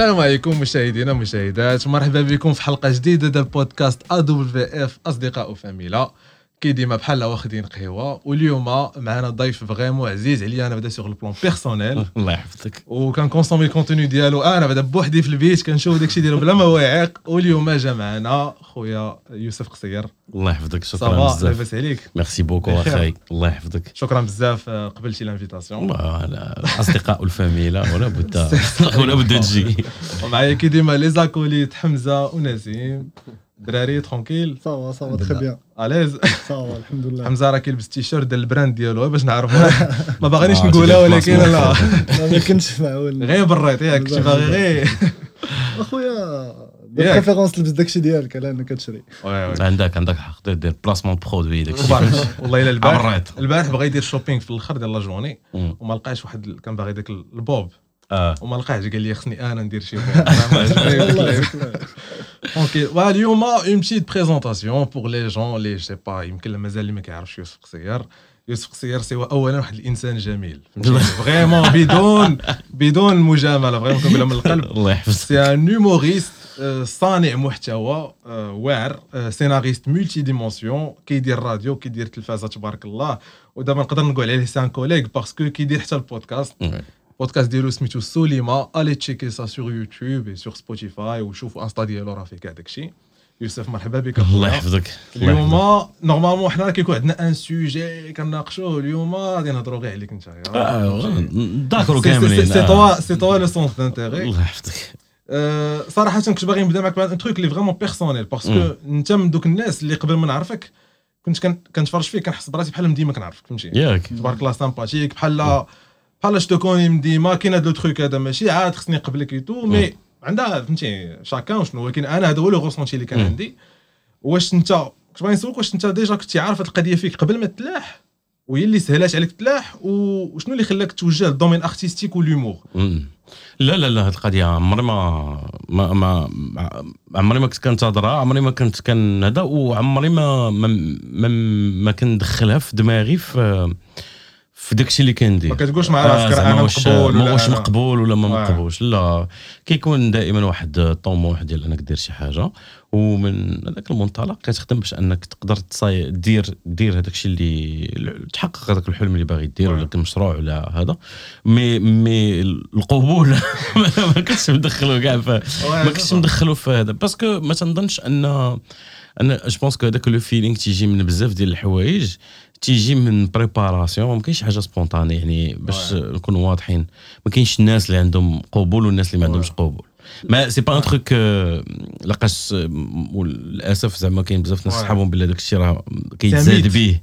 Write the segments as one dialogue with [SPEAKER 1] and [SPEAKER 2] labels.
[SPEAKER 1] السلام عليكم مشاهدينا ومشاهدات مرحبا بكم في حلقة جديدة ديال بودكاست ا دبليو اف أصدقاء وفاميلا. كي ديما بحال واخدين قهوة واليوم معنا ضيف فريمون عزيز عليا أنا بعدا سوغ البلون بيرسونيل
[SPEAKER 2] الله يحفظك.
[SPEAKER 1] وكنكونسومي الكونتوني ديالو. أنا بعدا بوحدي في البيت كنشوف داكشي ديالو بلا مواعيق. واليوم جا معنا خويا يوسف قصير.
[SPEAKER 2] الله يحفظك شكرا بزاف.
[SPEAKER 1] لاباس عليك
[SPEAKER 2] ميرسي بوكو. اخاي الله يحفظك.
[SPEAKER 1] شكرا بزاف آه، قبلتي لانفيتاسيون
[SPEAKER 2] لا، الاصدقاء والفاميلا ولا بد ولا بد تجي.
[SPEAKER 1] ومعايا كي ديما les acolytes حمزة ونسيم. دراري tranquille؟
[SPEAKER 3] صافا صافا تخي بيان.
[SPEAKER 1] أليز؟
[SPEAKER 3] صافا الحمد لله.
[SPEAKER 1] حمزة راه كيلبس تيشيرت ديال ال brand ديالو باش نعرفوا ما باغينيش
[SPEAKER 2] آه،
[SPEAKER 1] نقولها ولكن لا.
[SPEAKER 3] ما كنتش معول
[SPEAKER 1] غير بريت ياك كنت باغي غير.
[SPEAKER 3] أخويا
[SPEAKER 1] ياك.
[SPEAKER 3] préférence تلبس داكشي ديالك على أنك كتشري.
[SPEAKER 1] oui
[SPEAKER 2] عندك عندك حق دير placement produit داك
[SPEAKER 1] وبارك.
[SPEAKER 2] الشيء
[SPEAKER 1] والله إلا البارح. البارح بغى يدير shopping في الأخر ديال la journée
[SPEAKER 2] مم.
[SPEAKER 1] وما لقاش واحد كان باغي داك البوب.
[SPEAKER 2] آه.
[SPEAKER 1] وما لقاش قال لي خصني أنا ندير شي بوب أنا ما عجبني. أوكي واليوم une petite présentation pour les gens لي je sais pas يمكن مازال اللي ما كيعرفش يوسف قصير يوسف قصير c'est هو اولا واحد الانسان جميل vraiment بدون بدون مجامله vraiment كنقولها من القلب
[SPEAKER 2] الله يحفظك
[SPEAKER 1] c'est un humoriste صانع محتوى آه، واعر آه، scénariste multidimension كيدير راديو كيدير تلفازه تبارك الله ودابا نقدر نقول عليه c'est un collègue parce que كيدير حتى ال
[SPEAKER 2] podcast
[SPEAKER 1] oui. ال podcast ديالو سميتو سوليما allez checker ça sur YouTube et sur Spotify وشوفوا Insta ديالو راه فيه كاع داكشي يوسف مرحبا بك
[SPEAKER 2] الله. يحفظك
[SPEAKER 1] اليوم. normalement حنا كيكون عندنا un sujet كنناقشوه اليوم غادي نهضروا غير عليك انت
[SPEAKER 2] نذاكروا كاملين c'est.
[SPEAKER 1] toi c'est toi le centre d'intérêt
[SPEAKER 2] الله يحفظك
[SPEAKER 1] صراحة كنت باغي نبدا معك بواحد truc اللي vraiment personnel parce que انت من دوك الناس اللي قبل ما نعرفك كنت كن- كنتفرج فيك كنحس براسي بحال ديما كنعرفك فهمتي
[SPEAKER 2] ياك
[SPEAKER 1] تبارك الله sympathique بحال بحال من ديما كاين هاد le truc هذا ماشي عاد خصني نقبلك ايتو مي عندها فهمتي chacun شنو ولكن أنا هذا هو le ressenti اللي كان. عندي واش انت كنت باغي نسولك واش انت déjà كنتي عارف هاد القضية فيك قبل ما تلاح وهي اللي سهلات عليك تلاح وشنو اللي خلاك توجه لل domaine artistique وال humour
[SPEAKER 2] مم. لا لا لا هاد القضية عمري ما ما ما عمري ما كنت كنتظرها عمري ما كنت هذا وعمري ما ما ما, ما كندخلها في دماغي في في داكشي اللي كندير
[SPEAKER 1] ما كتقولش مع
[SPEAKER 2] آه،
[SPEAKER 1] راسك
[SPEAKER 2] أنا
[SPEAKER 1] مقبول
[SPEAKER 2] ما
[SPEAKER 1] ولا
[SPEAKER 2] واش مقبول ولا ما
[SPEAKER 1] آه.
[SPEAKER 2] مقبولش لا كيكون دائما واحد الطموح ديال انك دير شي حاجة ومن هذاك المنطلق كتخدم باش انك تقدر تصاي دير دير هذاك الشيء اللي تحقق هذاك الحلم اللي باغي دير ولا
[SPEAKER 1] آه.
[SPEAKER 2] المشروع ولا هذا مي مي القبول ما كنتش مدخلو كاع ما كنتش مدخلو في هذا parce que ما تنظنش ان أنا je pense que هذاك le feeling تيجي من بزاف ديال الحوايج تيجي من préparation ما كاينش حاجة spontané يعني باش. نكونوا واضحين ما كاينش الناس اللي عندهم قبول والناس اللي ما عندهمش. قبول mais c'est pas un truc لقاش للاسف زعما كاين بزاف ناس. صحابهم بلي داك الشيء راه. كيتزاد به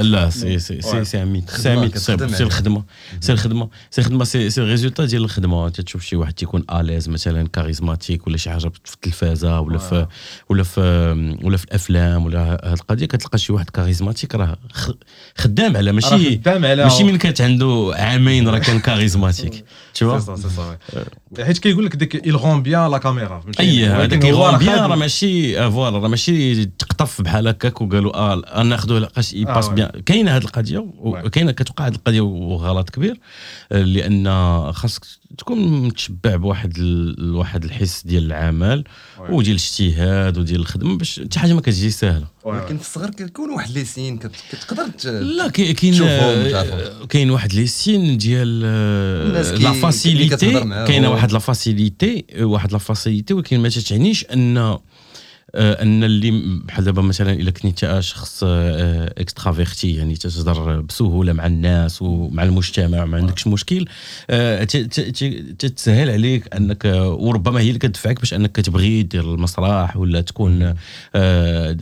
[SPEAKER 2] لا c'est c'est.
[SPEAKER 4] c'est
[SPEAKER 2] c'est mythe c'est
[SPEAKER 4] mythe
[SPEAKER 2] c'est الخدمه c'est الخدمه c'est الخدمه c'est c'est ال résultat ديال الخدمه تشوف شي واحد تيكون à l'aise مثلا charismatique ولا شي حاجة في التلفازه ولا في ولا في ولا في الافلام ولا هاد القضية كتلقى شي واحد charismatique راه خدام على ماشي ماشي من كانت عنده عامين راه كان charismatique تشوف
[SPEAKER 1] سي صا c'est حيت كيقول لك ديك il rend bien la caméra فهمتي أي
[SPEAKER 2] هذاك
[SPEAKER 1] راه
[SPEAKER 2] il rend
[SPEAKER 1] bien.
[SPEAKER 2] راه ماشي آه، voilà راه ماشي تقطف بحال هكاك وقالوا آه ناخذوه لقاش il passe
[SPEAKER 1] آه، oui.
[SPEAKER 2] bien كاينة هذه
[SPEAKER 1] القضية.
[SPEAKER 2] وكاينه كتوقع هذه القضية وغلط كبير آه، لأن خاصك تكون متشبع بواحد ال- واحد الحس ديال العمل. وديال الاجتهاد وديال الخدمة باش حتى حاجة ما كتجي سهلة
[SPEAKER 4] ولكن في الصغر كيكون واحد les signes كت- كتقدر ت-
[SPEAKER 2] لا كاين آه،. كاين واحد les signes ديال
[SPEAKER 4] الناس
[SPEAKER 2] آه، لا
[SPEAKER 4] les
[SPEAKER 2] facilités
[SPEAKER 4] كتهضر معاهم.
[SPEAKER 2] كاينة واحد la facilité واحد la facilité ولكن ما تعنيش أن أن اللي بحال دابا مثلا إلا كنت انت شخص آه، extraverti يعني تتهضر بسهولة مع الناس ومع المجتمع ما عندكش مشكل آه، تتسهل عليك أنك آه، وربما هي اللي كتدفعك باش أنك تبغي دير المسرح ولا تكون آه،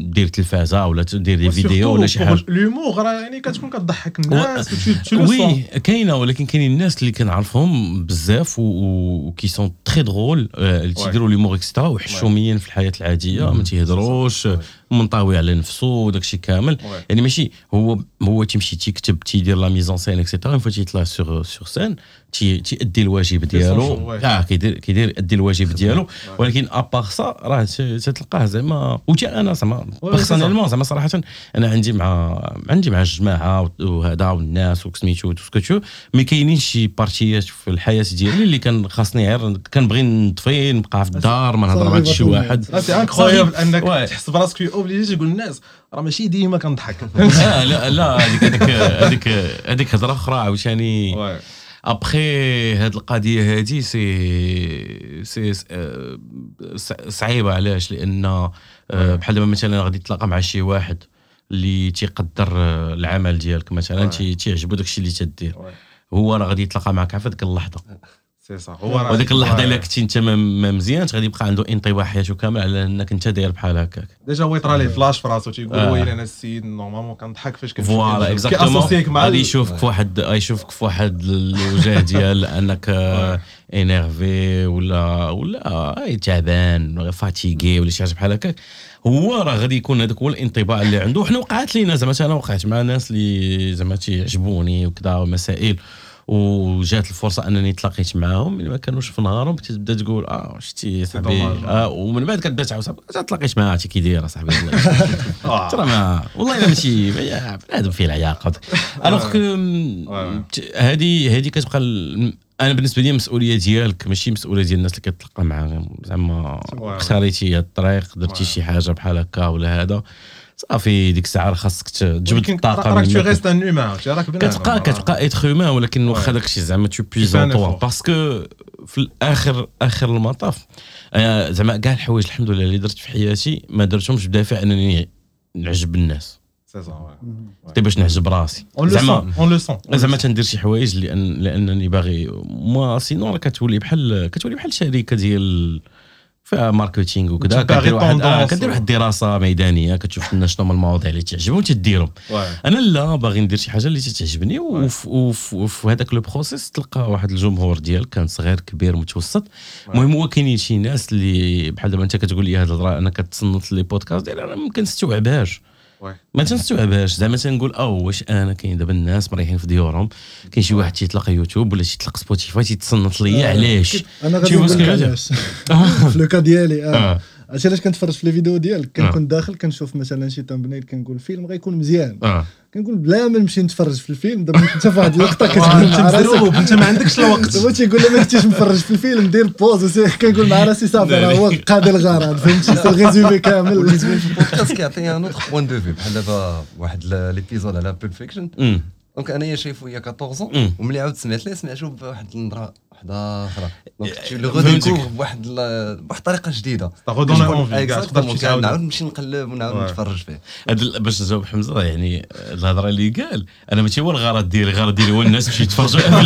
[SPEAKER 2] دير تلفازة ولا تدير des vidéos ولا شي حاجة.
[SPEAKER 1] ال humour راه يعني كتكون كتضحك الناس
[SPEAKER 2] oui كاينة ولكن كاينين الناس اللي كنعرفهم بزاف و qui sont très drôles اللي تيديروا l'humour extra وحشوميين في الحياة العادية ما تيهضروش. منطوي على نفسه وداك الشيء كامل. يعني ماشي هو هو تيمشي تيكتب تيدير la mise en scène et cetera voilà تيطلع sur sur scène تي- تيأدي الواجب ديالو. آه كيدير كيدير يأدي الواجب ديالو. ولكن à part ça راه تتلقاه زعما. وتي أنا زعما personnellement زعما صراحة أنا عندي مع عندي مع الجماعة وهذا والناس وسميتو وسكوتشو mais كاينين شي بارتيات في الحياة ديالي اللي كان خاصني غير كنبغي نطفي نبقى في الدار ما نهضر مع شي واحد.
[SPEAKER 1] c'est incroyable
[SPEAKER 2] صافي.
[SPEAKER 1] انك. تحس براسك obligé تقول للناس راه ماشي ديما كنضحك.
[SPEAKER 2] لا لا لا هذيك هذيك هذيك هذيك هضرة أخرى عاوتاني. ابخي هاد القضية هادي سي سي صعيبة. علاش؟ لأن آه، بحال دابا مثلا غادي تلاقى مع شي واحد اللي تيقدر آه، العمل ديالك مثلا تيعجبو داكشي اللي تدير. هو راه غادي يتلاقى معك في ديك اللحظه
[SPEAKER 1] سي صح هو
[SPEAKER 2] وديك
[SPEAKER 1] اللحظة.
[SPEAKER 2] إلا كنتي أنت ما مزيانش غادي يبقى عنده انطباع حياته كامل على إنك أنت داير بحال هكاك.
[SPEAKER 1] déjà هو يطرى ليه فلاش في راسو تيقول
[SPEAKER 2] آه.
[SPEAKER 1] وين أنا السيد normalement كنضحك فاش كنشوف voilà exactement.
[SPEAKER 2] غادي يشوفك في واحد يشوفك في واحد الوجه ديال أنك énervé ولا ولا أي تعبان fatigué ولا شي حاجة بحال هكاك. هو راه غادي يكون هذاك هو الانطباع اللي عنده. وحنا وقعت لينا زعما أنا وقعت مع ناس اللي زعما تيعجبوني وكذا ومسائل. وجات الفرصة أنني تلاقيت معاهم اللي ما كانوش في نهارهم تبدا تقول آه شتي صاحبي. آه ومن بعد كتبدا تعاود تلاقيت معاه تي كي داير صاحبي. ترى ما والله الا ماشي ما- بنادم فيه العياقه alors
[SPEAKER 1] que.
[SPEAKER 2] هذه هذه كتبقى أنا بالنسبة لي المسؤوليه ديالك ماشي مسؤولية ديال الناس اللي كتلقى معاهم زعما. اختاريتي الطريق درتي. شي حاجة بحال هكا ولا هذا صافي ديك الساعة راه خاصك تجبد الطاقة
[SPEAKER 1] راك
[SPEAKER 2] tu
[SPEAKER 1] restes un humain راك بنادم.
[SPEAKER 2] كتبقى كتبقى être humain ولكن واخا. داكشي زعما
[SPEAKER 1] tout un effort.
[SPEAKER 2] parce que في الآخر آخر المطاف أنا زعما كاع الحوايج الحمد لله اللي درت في حياتي ما درتهمش بدافع أنني نعجب الناس.
[SPEAKER 1] c'est
[SPEAKER 2] حتى باش نعجب راسي. زعما
[SPEAKER 1] sens dans le sens
[SPEAKER 2] زعما تندير شي حوايج لأن لأنني باغي mais sinon راه كتولي بحال كتولي بحال شركة ديال فيها marketing وكذا كدير واحد آه كدير واحد الدراسه ميدانية كتشوف الناس شنو هما المواضيع اللي تعجبهم وتديرهم. أنا لا باغي ندير شي حاجة اللي وف- وفي هذاك le process تلقى واحد الجمهور ديالك كان صغير كبير متوسط. المهم هو كاينين شي ناس اللي بحال دابا أنت كتقول لي هاد الهضرة أنا كتصنت لي بودكاست ديالي أنا ما كنستوعبهاش ما تنستوعبهاش زعما تنقول أو واش أنا كاين دابا الناس مريحين في ديورهم كاين شي واحد تيتلاقى يوتيوب ولا تيتلاقى Spotify تيتصنت ليا علاش؟
[SPEAKER 3] أنا غادي نقول علاش في le cas ديالي آه.
[SPEAKER 2] آه.
[SPEAKER 3] عرفتي علاش كنتفرج في les vidéos ديالك؟
[SPEAKER 2] آه.
[SPEAKER 3] كنكون داخل كنشوف مثلا شي thumbnail كنقول فيلم غيكون مزيان.
[SPEAKER 2] آه.
[SPEAKER 3] كنقول بلا ما نمشي نتفرج في الفيلم دابا انت في واحد اللقطة كتقول
[SPEAKER 1] انت
[SPEAKER 3] مع راسك
[SPEAKER 1] مزروب انت ما عندكش الوقت
[SPEAKER 3] دابا تيقول لي ما كنتيش مفرج في الفيلم دير pause كنقول مع راسي صافي راه هو قاد الغرض فهمتي؟ c'est ال résumé
[SPEAKER 4] كامل. في البودكاست كيعطي un autre point de vue بحال دابا واحد l'épisode على Pulp
[SPEAKER 2] Fiction.
[SPEAKER 4] donc انايا شايفو شي 14
[SPEAKER 2] مرة.
[SPEAKER 4] وملي عاود سمعت ليه سمعتو بواحد النظره وحده أخرى donc
[SPEAKER 2] فهمتك.
[SPEAKER 4] redécouvres بواحد بواحد الطريقة
[SPEAKER 1] جديدة. كاع. تقدر تمشي تعاود.
[SPEAKER 4] نمشي نقلب ونعاود. نتفرج فيه
[SPEAKER 2] باش نجاوب حمزة يعني الهضرة اللي قال أنا ماشي هو الغرض ديالي الغرض ديالي هو الناس تمشي يتفرجوا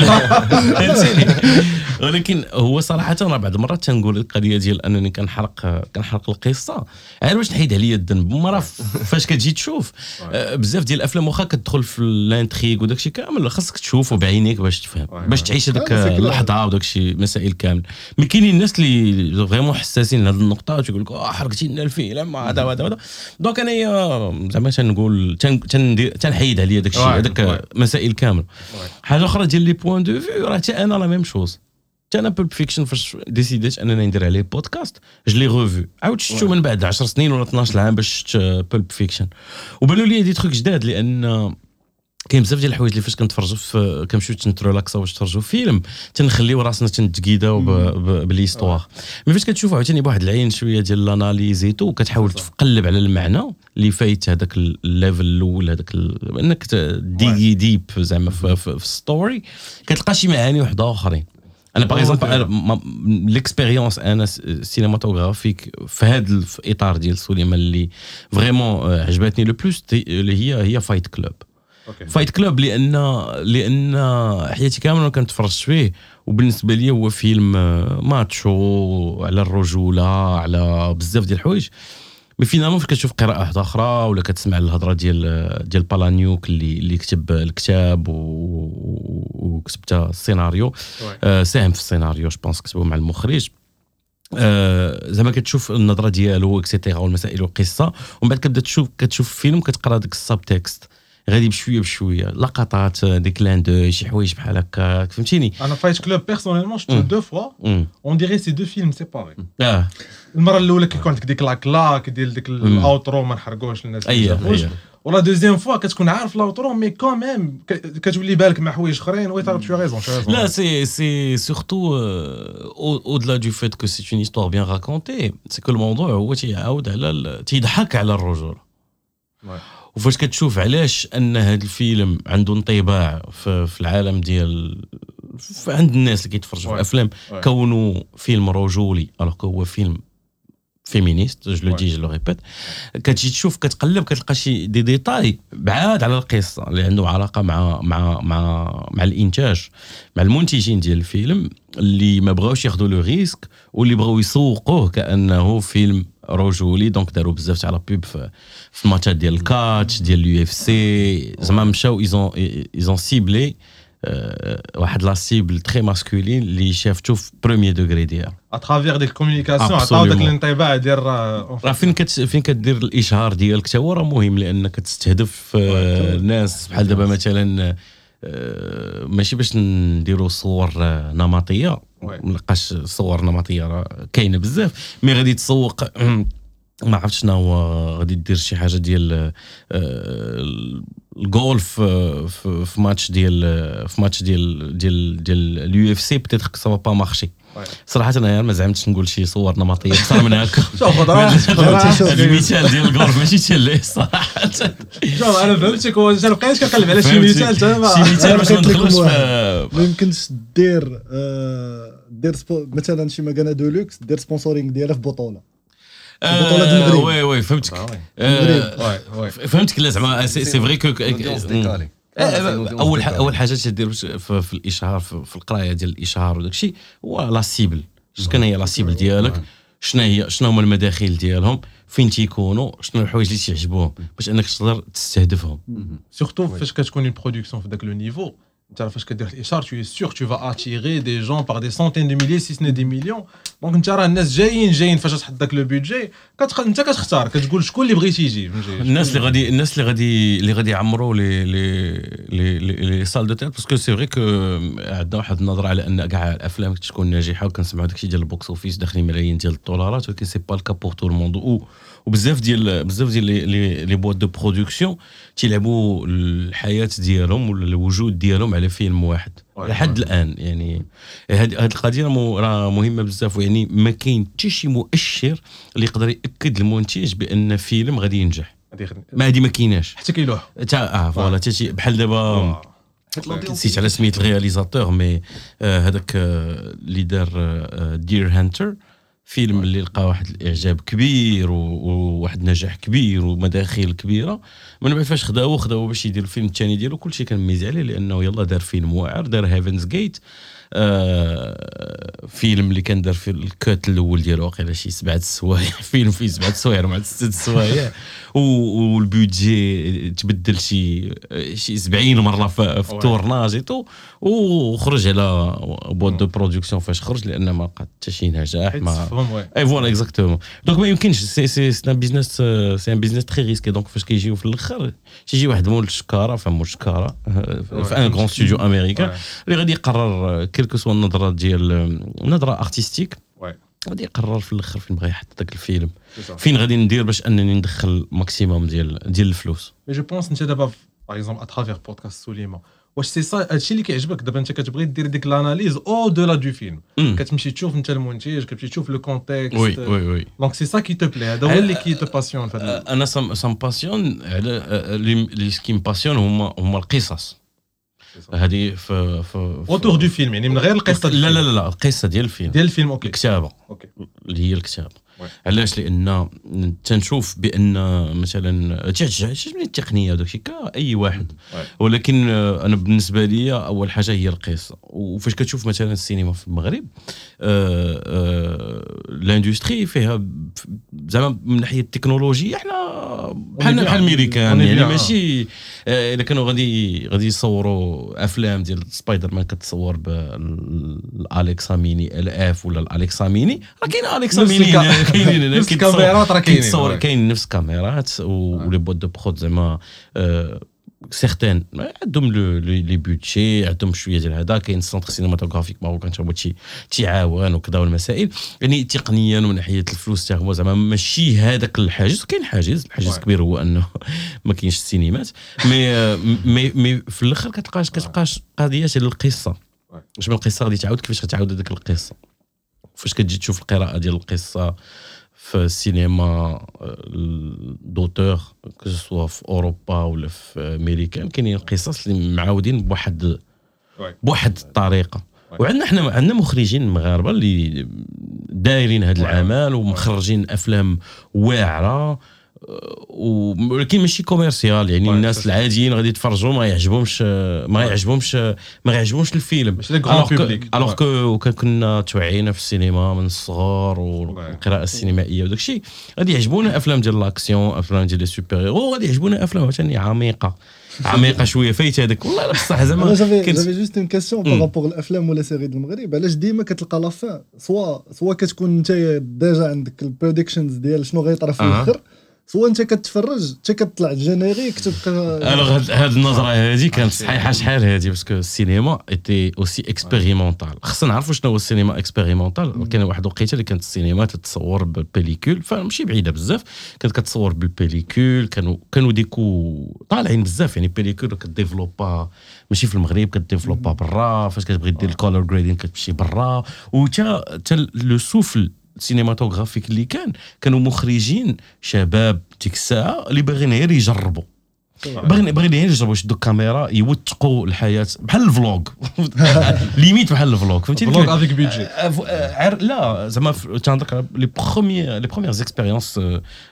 [SPEAKER 2] فهمتيني ولكن هو صراحة أنا بعض المرات تنقول القضية ديال أنني كنحرق كنحرق القصة عاد باش نحيد عليا الذنب راه فاش كتجي تشوف آه، بزاف ديال الأفلام واخا كتدخل في الانتريغ وداك الشيء كامل خاصك تشوفه بعينيك باش تفهم باش. تعيش
[SPEAKER 3] clair.
[SPEAKER 2] اللحظة وداك الشيء مسائل كامل. mais كاينين الناس اللي vraiment حساسين لهذه النقطة وتيقول لك آه حرقتي لنا الفيلم هذا وهذا وهذا donc انايا زعما تنقول تنحيد عليا داك الشيء
[SPEAKER 1] Ouais,
[SPEAKER 2] هذاك. مسائل كامل. حاجة أخرى ديال les points de vue راه حتى أنا la même chose حتى أنا Pulp Fiction فاش ديسيديت أنني ندير عليه podcast je l'ai revu عاود شفتو من بعد 10 سنين ولا 12 عام باش شفت Pulp Fiction وبانوا لي des trucs جداد لأن كاين بزاف ديال الحوايج اللي فاش كنتفرجوا في كنمشيو تنتريلاكسا واش تفرجوا فيلم تنخليو راسنا تنتقيداو بال histoire mais فاش كتشوف عاوتاني بواحد العين شوية ديال ال analyse et tout كتحاول تقلب على المعنى اللي فايت هذاك ال level الأول هذاك un degré deep زعما في, ال story كتلقى شي معاني وحدة
[SPEAKER 1] آخرين.
[SPEAKER 2] أنا
[SPEAKER 1] par
[SPEAKER 2] exemple. l'expérience أنا cinématographique في هذا الاطار ديال السينما اللي vraiment عجبتني le plus اللي هي هي Fight
[SPEAKER 1] Club
[SPEAKER 2] Fight Club لأن لأن حياتي كاملة ما كنتفرجت فيه. وبالنسبة لي هو فيلم آه، macho على الرجولة على بزاف ديال الحوايج. mais finalement فاش كتشوف قراءة واحدة أخرى ولا كتسمع الهضرة ديال ديال Palahniuk اللي اللي كتب الكتاب و- و- وكتب حتى السيناريو آه، ساهم في السيناريو je pense كتبه مع المخرج. آه، زعما كتشوف النظرة ديالو et cetera والمسائل والقصة. ومن بعد كتبدأ تشوف كتشوف فيلم كتقرأ داك ال subtext غادي بشوية بشوية. لقطات des clins d'œil شي حوايج بحال هكاك فهمتيني؟
[SPEAKER 1] أنا Fight Club personnellement شفتو. deux
[SPEAKER 2] fois.
[SPEAKER 1] on dirait c'est deux films séparés
[SPEAKER 2] آه.
[SPEAKER 1] المرة الأولى كي كنت ديك la claque ديال ديك ال outro ما نحرقوش الناس اللي
[SPEAKER 2] ما
[SPEAKER 1] شافوش
[SPEAKER 2] اي
[SPEAKER 1] و la deuxième fois كتكون عارف ال outro mais quand même كتولي بالك مع حوايج أخرين. oui t'as
[SPEAKER 2] raison c'est, c'est surtout euh, au- au-delà du fait que c'est une histoire bien racontée, c'est que الموضوع هو تيعاود على تيضحك على الرجولة. وفاش كتشوف علاش أن هذا الفيلم عنده انطباع في, في العالم ديال عند الناس اللي كيتفرجوا في.
[SPEAKER 1] الأفلام.
[SPEAKER 2] كونه فيلم رجولي alors هو فيلم féministe je
[SPEAKER 1] le.
[SPEAKER 2] dis je le répète كتجي تشوف كتقلب كتلقى شي دي ديتاي بعاد على القصة اللي عنده علاقة مع مع مع مع الإنتاج مع المنتجين ديال الفيلم اللي ما بغاوش ياخذوا le risque واللي بغاو يسوقوه كأنه فيلم رجولي donc داروا بزاف تاع la pub في, الماتشات ديال ال catch ديال ال UFC. زعما مشاو ils ont ils ont ciblé واحد la cible très masculine اللي شافته في premier degré ديالها.
[SPEAKER 1] à travers ديك ال communication عطاو داك. الانطباع ديال راه
[SPEAKER 2] فين كت فين كدير الإشهار ديالك؟ تا هو راه مهم لانك تستهدف آه، الناس. بحال دابا مثلا آه، ماشي باش نديروا صور آه،
[SPEAKER 1] نمطية.
[SPEAKER 2] ما نلقاش صور نمطيه راه كاينة بزاف. mais غادي تسوق. ما عرفتش شنو هو. غادي دير شي حاجة ديال آه، الجولف آه، في ماتش ديال آه، في ماتش ديال ديال ديال ال UFC. peut-être ça va pas
[SPEAKER 1] marcher.
[SPEAKER 2] صراحة أنا ما زعمتش نقول شي صور نمطيه أكثر من هكا
[SPEAKER 1] شوف
[SPEAKER 2] المثال ديال الجولف ماشي تشليه صراحة
[SPEAKER 1] شوف أنا فهمتك هو أنا بقيت كنقلب على شي؟ مثال تا ما-
[SPEAKER 2] شي مثال باش ما ندخلوش
[SPEAKER 3] ما يمكنش دير آه، دير. مثلا شي مكانه de luxe دير sponsoring ديالها في بطوله
[SPEAKER 2] آه،
[SPEAKER 3] المغرب.
[SPEAKER 2] oui oui فهمتك
[SPEAKER 4] Ah.
[SPEAKER 2] آه، فهمتك لا زعما c'est
[SPEAKER 4] vrai que.
[SPEAKER 2] أول حاجة أول حاجة تدير في, في الإشهار في, في القراية ديال الإشهار وداك الشيء هو la cible. شكون هي la cible ديالك؟ شنو هي شنو هما المداخيل ديالهم؟ فين تيكونوا؟ شنو الحوايج اللي تيعجبوهم؟ باش أنك تقدر تستهدفهم.
[SPEAKER 4] surtout.
[SPEAKER 1] فاش كتكون une production في ذاك le niveau انت راه فاش كدير tu es sûr tu vas attirer des gens par des centaines de milliers si ce n'est des millions. donc انت راه الناس جايين جايين فاش تحط ذاك le budget. انت كتختار كتقول شكون اللي بغيتي يجي؟
[SPEAKER 2] الناس اللي غادي الناس اللي غادي اللي غادي يعمروا les les les les, salles de théâtre parce que c'est vrai que عندنا واحد النظرة على أن كاع الأفلام تكون ناجحة وكنسمعوا داكشي ديال ال box office داخلين ملايين ديال الدولارات ولكن c'est pas le cas pour tout le monde وبزاف ديال بزاف ديال les les, boîtes de production تيلعبوا الحياة ديالهم ولا الوجود ديالهم على فيلم واحد. لحد. الآن يعني هاد هاد القضية راه مهمة بزاف ويعني ما كاين حتى شي مؤشر اللي يقدر يأكد المنتج بأن فيلم غادي ينجح.
[SPEAKER 1] هذه.
[SPEAKER 2] ما هذه ما كايناش.
[SPEAKER 1] حتى كيلوح
[SPEAKER 2] تا آه voilà تا شي بحال دابا نسيت على سميت ال réalisateur mais آه، هذاك آه، اللي دار Deer Hunter فيلم اللي لقى واحد الإعجاب كبير وواحد النجاح كبير ومداخيل كبيرة. من بعد فاش خداو خداو باش يدير الفيلم الثاني ديالو كلشي كان misé عليه لأنه يلا دار فيلم واعر دار Heaven's Gate آه فيلم اللي كان دار في ال cut الأول ديالو واقيلا شي سبعة السوايع. فيلم فيه سبعة السوايع مع ست السوايع وال budget تبدل شي شي 70 مرة في, في.
[SPEAKER 1] ال
[SPEAKER 2] tournage et tout وخرج على boîte de production فاش خرج لأن ما لقى حتى شي نجاح ما et voilà exactement donc ما يمكنش c'est c'est c'est un business c'est un business très risqué donc فاش كيجيو في الأخر تيجي واحد مول الشكارة فهم مول الشكاره في un grand studio américain اللي غادي يقرر quel que soit النظرة ديال النظرة
[SPEAKER 1] artistique
[SPEAKER 2] غادي يقرر في الأخر فين بغا يحط ذاك الفيلم. فين غادي ندير باش أنني ندخل maximum ديال ديال الفلوس.
[SPEAKER 1] mais je pense انت دابا par exemple à travers podcast سوليما واش سي سا هادشي اللي كيعجبك. دابا انت كتبغي دير ديك ال analyse au-delà du
[SPEAKER 2] film.
[SPEAKER 1] كتمشي تشوف انت المنتج كتمشي تشوف le contexte
[SPEAKER 2] oui oui oui
[SPEAKER 1] donc c'est ça qui te plaît هذا هو اللي qui te passionne أنا ça
[SPEAKER 2] me ça me passionne على اللي اللي ce qui passionne هما هما القصص. هذه في في
[SPEAKER 1] autour du film يعني من غير القصة
[SPEAKER 2] لا لا لا القصة ديال الفيلم.
[SPEAKER 1] ديال الفيلم OK.
[SPEAKER 2] الكتابه
[SPEAKER 1] OK.
[SPEAKER 2] اللي هي الكتابه. علاش لأن تنشوف بأن مثلا تعجبش من التقنية وداك الشيء كاي واحد. ولكن أنا بالنسبة لي أول حاجة هي القصة وفاش كتشوف مثلا السينما في المغرب آه، آه، ال industry فيها زعما من ناحية التكنولوجيا إحنا بحالنا. بحال الميريكان يعني. ماشي آه، الا كانوا غادي غادي يصوروا أفلام ديال سبايدر مان كتصور ب ال Alexa Mini LF ولا ال Alexa Mini راه كاين Alexa
[SPEAKER 1] Mini
[SPEAKER 2] كاينين هنا
[SPEAKER 1] نفس الكاميرات راه كاينين.
[SPEAKER 2] كاين نفس كاميرات و les boîtes de prod زعما آه، certains عندهم le- les budgets عندهم شوية ديال هذا كاين ال Centre cinématographique marocain هو تي- تيعاون وكذا والمسائل. يعني تقنيا ومن ناحية الفلوس هو زعما ماشي هذاك الحاجز. كاين حاجز الحاجز. الكبير هو إنه ما كاينش السينمات مي مي مي في الآخر كتلقاش كتلقاش قضية ديال
[SPEAKER 1] القصة.
[SPEAKER 2] واش من القصة غادي تعاود؟ كيفاش غتعاود هذيك القصة؟ فاش كتجي تشوف القراءة ديال القصة في السينما آه، d'autant que في أوروبا ولا في امريكان كاينين القصص اللي معاودين بواحد. بواحد
[SPEAKER 1] الطريقة.
[SPEAKER 2] وعندنا حنا عندنا مخرجين مغاربه اللي دايرين هذا. العمل ومخرجين أفلام واعرة ولكن ماشي commercial يعني
[SPEAKER 1] واي،
[SPEAKER 2] الناس. العاديين غادي يتفرجوا ما يعجبهمش ما يعجبهمش ما يعجبهمش الفيلم. alors que كان كنا توعينا في السينما من الصغر والقراءه السينمائية وداك الشيء. غادي يعجبونا أفلام ديال l'action أفلام ديال les super-héros غادي يعجبونا أفلام عاوتاني عميقة. عميقة شوية فايت هذاك. والله لا بصح زعما
[SPEAKER 3] j'avais juste une question
[SPEAKER 2] مم.
[SPEAKER 3] par rapport الافلام ولا séries ديال المغرب علاش ديما كتلقى la fin soit soit كتكون انت déjà عندك ال predictions ديال شنو غيطرا في. الآخر soit انت كتفرج؟ حتى كتطلع ال générique تبقى
[SPEAKER 2] alors هاد النظرة هذه كانت صحيحة شحال هذه parce que السينما était aussi expérimentale خصنا نعرفوا شنو هو السينما expérimentale كان واحد الوقيتة اللي كانت السينما تتصور ب ال pellicule فماشي بعيدة بزاف. كانت كتصور ب ال pellicule كانوا كانوا des coûts طالعين بزاف يعني pellicule كديفلوبا ماشي في المغرب كديفلوبا برا فاش كتبغي دير ال color grading كتمشي برا. وتا تا le souffle ال cinématographique اللي كان. كانوا مخرجين شباب ديك الساعة اللي باغيين غير يجربوا. باغيين باغيين غير يجربوا يشدوا الكاميرا يوثقوا الحياة بحال ال vlog. limite بحال ال vlog فهمتي؟
[SPEAKER 1] vlog avec budget
[SPEAKER 2] عر لا زعما تنهضر les premières les premières expériences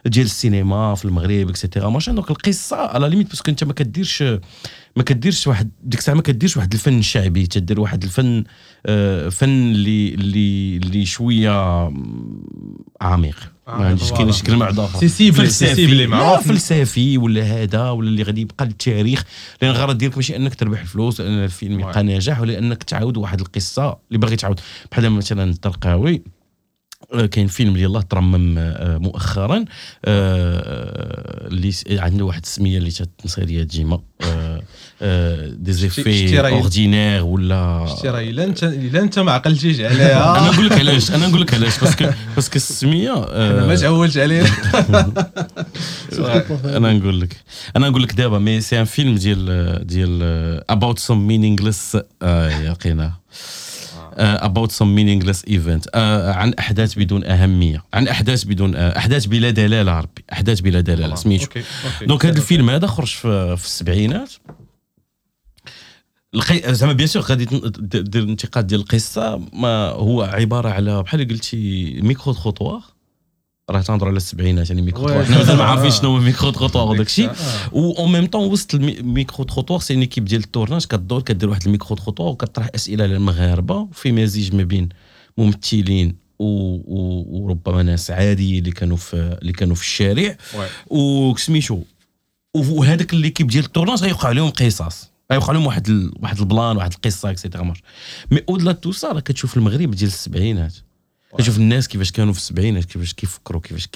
[SPEAKER 2] ديال السينما في المغرب et cetera ماشي donc القصة على limite parce que انت ما كديرش ما كديرش واحد ديك الساعة ما كديرش واحد الفن شعبي تدير واحد الفن آه، فن اللي اللي اللي شوية عميق. ما
[SPEAKER 1] عميق،
[SPEAKER 2] عنديش كاين شي.
[SPEAKER 1] كلمة واحدة
[SPEAKER 2] أخرى
[SPEAKER 1] معروف.
[SPEAKER 2] فلسفي ولا هذا ولا اللي غادي يبقى للتاريخ. لأن الغرض ديالك ماشي أنك تربح الفلوس لأن الفيلم يبقى ناجح ولا أنك تعاود واحد القصة اللي باغي تعاود. بحال مثلا الطرقاوي آه، كاين فيلم اللي الله ترمم آه، مؤخرا آه، اللي عنده واحد السمية اللي تنسى ليا ديما آه، آه، دي
[SPEAKER 1] شتي
[SPEAKER 2] زيفي اوردينير ولا
[SPEAKER 1] شتي راه الا انت الا انت ما عقلتيش
[SPEAKER 2] أنا
[SPEAKER 1] عليها
[SPEAKER 2] نقول لك علاش أنا نقول لك علاش باسكو باسكو السميه
[SPEAKER 1] أنا ما تعولتش علينا
[SPEAKER 2] أنا نقول لك أنا نقول لك دابا مي سي ان فيلم ديال ديال About some meaningless يقينا. About some meaningless event عن أحداث بدون أهمية. عن أحداث بدون آه، أحداث بلا دلالة ربي. أحداث بلا دلالة سميتو. donc هذا الفيلم هذا خرج في السبعينات. القي... زعما bien sûr غادي دير الانتقاد ديال القصة ما هو عبارة على بحال قلتي micro-trottoir راه تنهضروا على السبعينات يعني ميكرو حنا مازال ما عارفين. شنو هو micro-trottoir وداك الشيء. و en même temps وسط ال micro-trottoir c'est équipe ديال ال tournage كدور كدير واحد ال micro-trottoir وكطرح أسئلة على المغاربة في مزيج ما بين ممثلين و... و... وربما ناس عاديين اللي كانوا في اللي كانوا في الشارع. وسميتو وهذاك l'équipe ديال ال tournage غيوقع عليهم قصص غيوقع لهم واحد ال... واحد ال plan واحد القصة et cetera مارش mais au-delà tout ça راه كتشوف المغرب ديال السبعينات. كتشوف الناس كيفاش كانوا في السبعينات كيفاش كيفكروا كيفاش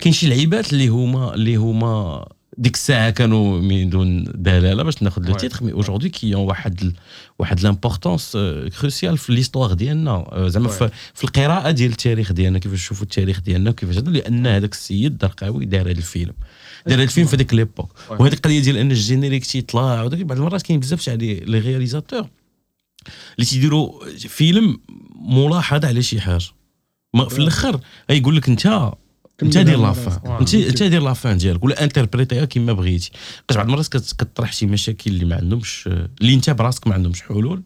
[SPEAKER 2] كاين شي لعيبات اللي هما اللي هما ديك الساعة كانوا من دون دلالة باش ناخذ
[SPEAKER 1] le.
[SPEAKER 2] titre mais aujourd'hui كي واحد ال... واحد l'importance cruciale في l'histoire ديالنا. آه، زعما. في, في القراءة ديال التاريخ ديالنا كيفاش نشوفوا التاريخ ديالنا وكيفاش هذا لأن هذاك السيد درقاوي دار هذا الفيلم. دار هذا الفيلم في ديك
[SPEAKER 1] l'époque.
[SPEAKER 2] وهذه القضية ديال أن ال générique تيطلع بعض المرات كاين بزاف تاع les les réalisateurs اللي تيديروا فيلم ملاحظه على شي حاجة. ما في الأخر غيقول لك أنت انت دير la fin.
[SPEAKER 1] آه.
[SPEAKER 2] انت انت دير la fin ديالك. ولا انتربريتيها كما بغيتي. بعض المرات كطرح شي مشاكل اللي ما عندهمش اللي انت براسك ما عندهمش حلول.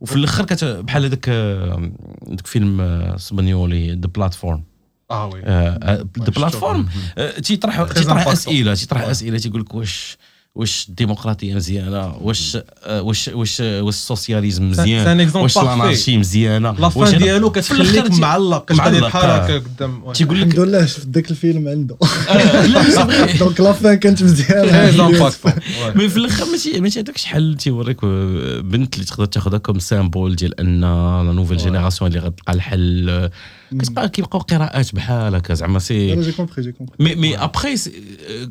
[SPEAKER 2] وفي الآخر كت... بحال هذاك آه، داك فيلم آه، اسبانيولي The Platform
[SPEAKER 1] ah oui.
[SPEAKER 2] The Platform تيطرح تيطرح
[SPEAKER 1] impactant.
[SPEAKER 2] أسئلة تيطرح. أسئلة تيقول لك واش واش الديمقراطية مزيانة؟ واش آه، واش واش واش ال
[SPEAKER 1] socialisme
[SPEAKER 2] مزيان؟ واش ال anarchie مزيانة؟ واش
[SPEAKER 1] la
[SPEAKER 2] fin
[SPEAKER 1] ديالو كتخليك معلق كتبقى
[SPEAKER 2] معلق،
[SPEAKER 1] بحال
[SPEAKER 2] آه.
[SPEAKER 1] هكا قدام.
[SPEAKER 2] تيقول
[SPEAKER 3] الحمد
[SPEAKER 2] لك
[SPEAKER 3] لله شفت ذاك الفيلم عنده.
[SPEAKER 2] آه،. donc
[SPEAKER 3] la fin كانت
[SPEAKER 1] مزيانة.
[SPEAKER 2] mais في الآخر ماشي ماشي هذاك شحال تيوريك آه، بنت اللي تقدر تاخذها comme symbole ديال أن la nouvelle génération اللي غتلقى الحل آه، كتبقى كيبقاو قراءات بحال هكا زعما سي
[SPEAKER 3] أنا j'ai compris j'ai compris
[SPEAKER 2] مي مي ابخي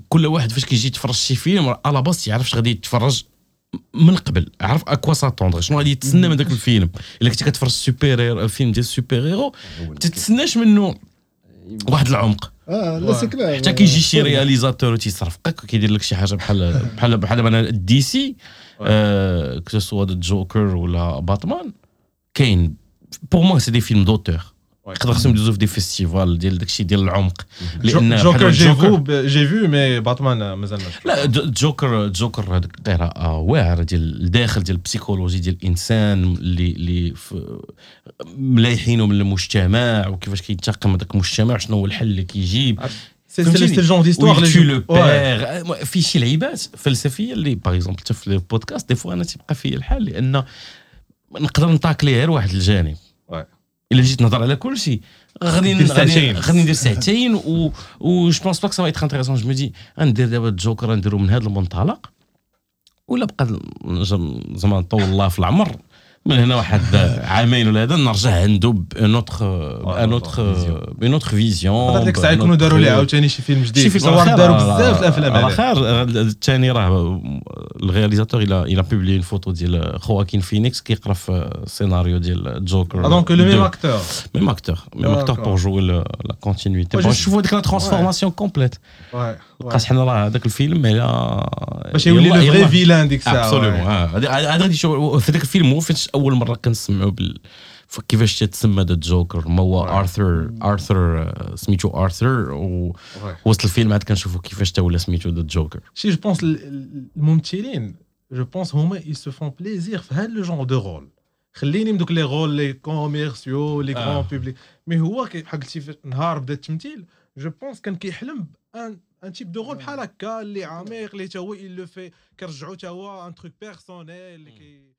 [SPEAKER 2] كل واحد فاش كيجي يتفرج شي فيلم راه على باس يعرفش غادي يتفرج من قبل عرف à quoi s'attendre شنو غادي يتسنى من ذاك الفيلم. إلا كنتي كتفرج super-héros فيلم ديال ال super-héros ما تتسناش منه واحد العمق.
[SPEAKER 3] آه لا c'est clair
[SPEAKER 2] حتى كيجي شي réalisateur تيصرفقك وكيدير لك شي حاجة بحال بحال بحال دابا DC آه que ce soit جوكر ولا باتمان كاين. pour moi c'est des films d'auteur يقدر خصهم يدوزو في des festivals ديال داكشي ديال العمق لأن
[SPEAKER 1] جوكر
[SPEAKER 2] j'ai
[SPEAKER 1] vu j'ai vu mais باتمان مازال.
[SPEAKER 2] لا جو- جوكر جوكر هذيك قراءة واعرة ديال الداخل ديال ال psychologie ديال الانسان اللي اللي ملايحينه من المجتمع وكيفاش كينتقم هذاك المجتمع وشنو هو الحل اللي كيجيب c'est
[SPEAKER 1] ال genre d'histoire
[SPEAKER 2] ويكتو لو بير في شي لعيبات فلسفيه اللي par exemple حتى في البودكاست des fois أنا تيبقى فيا الحال لأن نقدر نطاكلي غير واحد الجانب. إلا جيت نهضر على كل شيء. غادي غادي ندير ساعتين. و و جو بونس با كو سا ايتر انتريسون جو مدي غندير دابا الجوكر غنديرو من هذا المنطلق. ولا بقى زعما نطول الله في العمر. من هنا واحد عامين ولا هذا نرجع عنده بان اوتر بان اوتر بان اوتر فيزيون
[SPEAKER 1] هذاك الساعة يكونوا داروا لي عاوتاني شي فيلم
[SPEAKER 2] شي
[SPEAKER 1] جديد
[SPEAKER 2] فيلم
[SPEAKER 1] صور
[SPEAKER 2] آخر،
[SPEAKER 1] داروا
[SPEAKER 2] آه،
[SPEAKER 1] بزاف الافلام
[SPEAKER 2] على
[SPEAKER 1] عليه
[SPEAKER 2] خير الثاني راه الرياليزاتور إلى إلى بوبلي فوتو ديال خواكين فينيكس كيقرا في السيناريو ديال جوكر
[SPEAKER 1] Ah, دونك لو ميم اكتور
[SPEAKER 2] même acteur même acteur
[SPEAKER 1] D'accord.
[SPEAKER 2] pour jouer la continuité
[SPEAKER 1] Ouais,
[SPEAKER 2] باش
[SPEAKER 1] je-
[SPEAKER 2] نشوفوا ديك la transformation complète بقاش حنا راه هذاك الفيلم على
[SPEAKER 1] باش يولي le vrai vilain ديك الساعة
[SPEAKER 2] absolument
[SPEAKER 1] ouais.
[SPEAKER 2] هذا هذا غادي يشوف في ذاك الفيلم هو فاش أول مرة كنسمعوا بال كيفاش تتسمى The Joker ما هو. ارثر آرثر آه، سميتو آرثر و
[SPEAKER 1] Ouais.
[SPEAKER 2] وسط الفيلم عاد كنشوفوا كيفاش تا ولا سميتو The Joker
[SPEAKER 1] شي je pense الممثلين je pense هما ils se font plaisir في هذا le genre de rôles. خليني من دوك les rôles les commerciaux les
[SPEAKER 2] آه.
[SPEAKER 1] grand public mais هو بحال قلتي في نهار بدا التمثيل je pense كان كيحلم ب un un type de rôle بحال هكا اللي عميق اللي تا هو il le fait كيرجعو تا هو un truc personnel اللي كي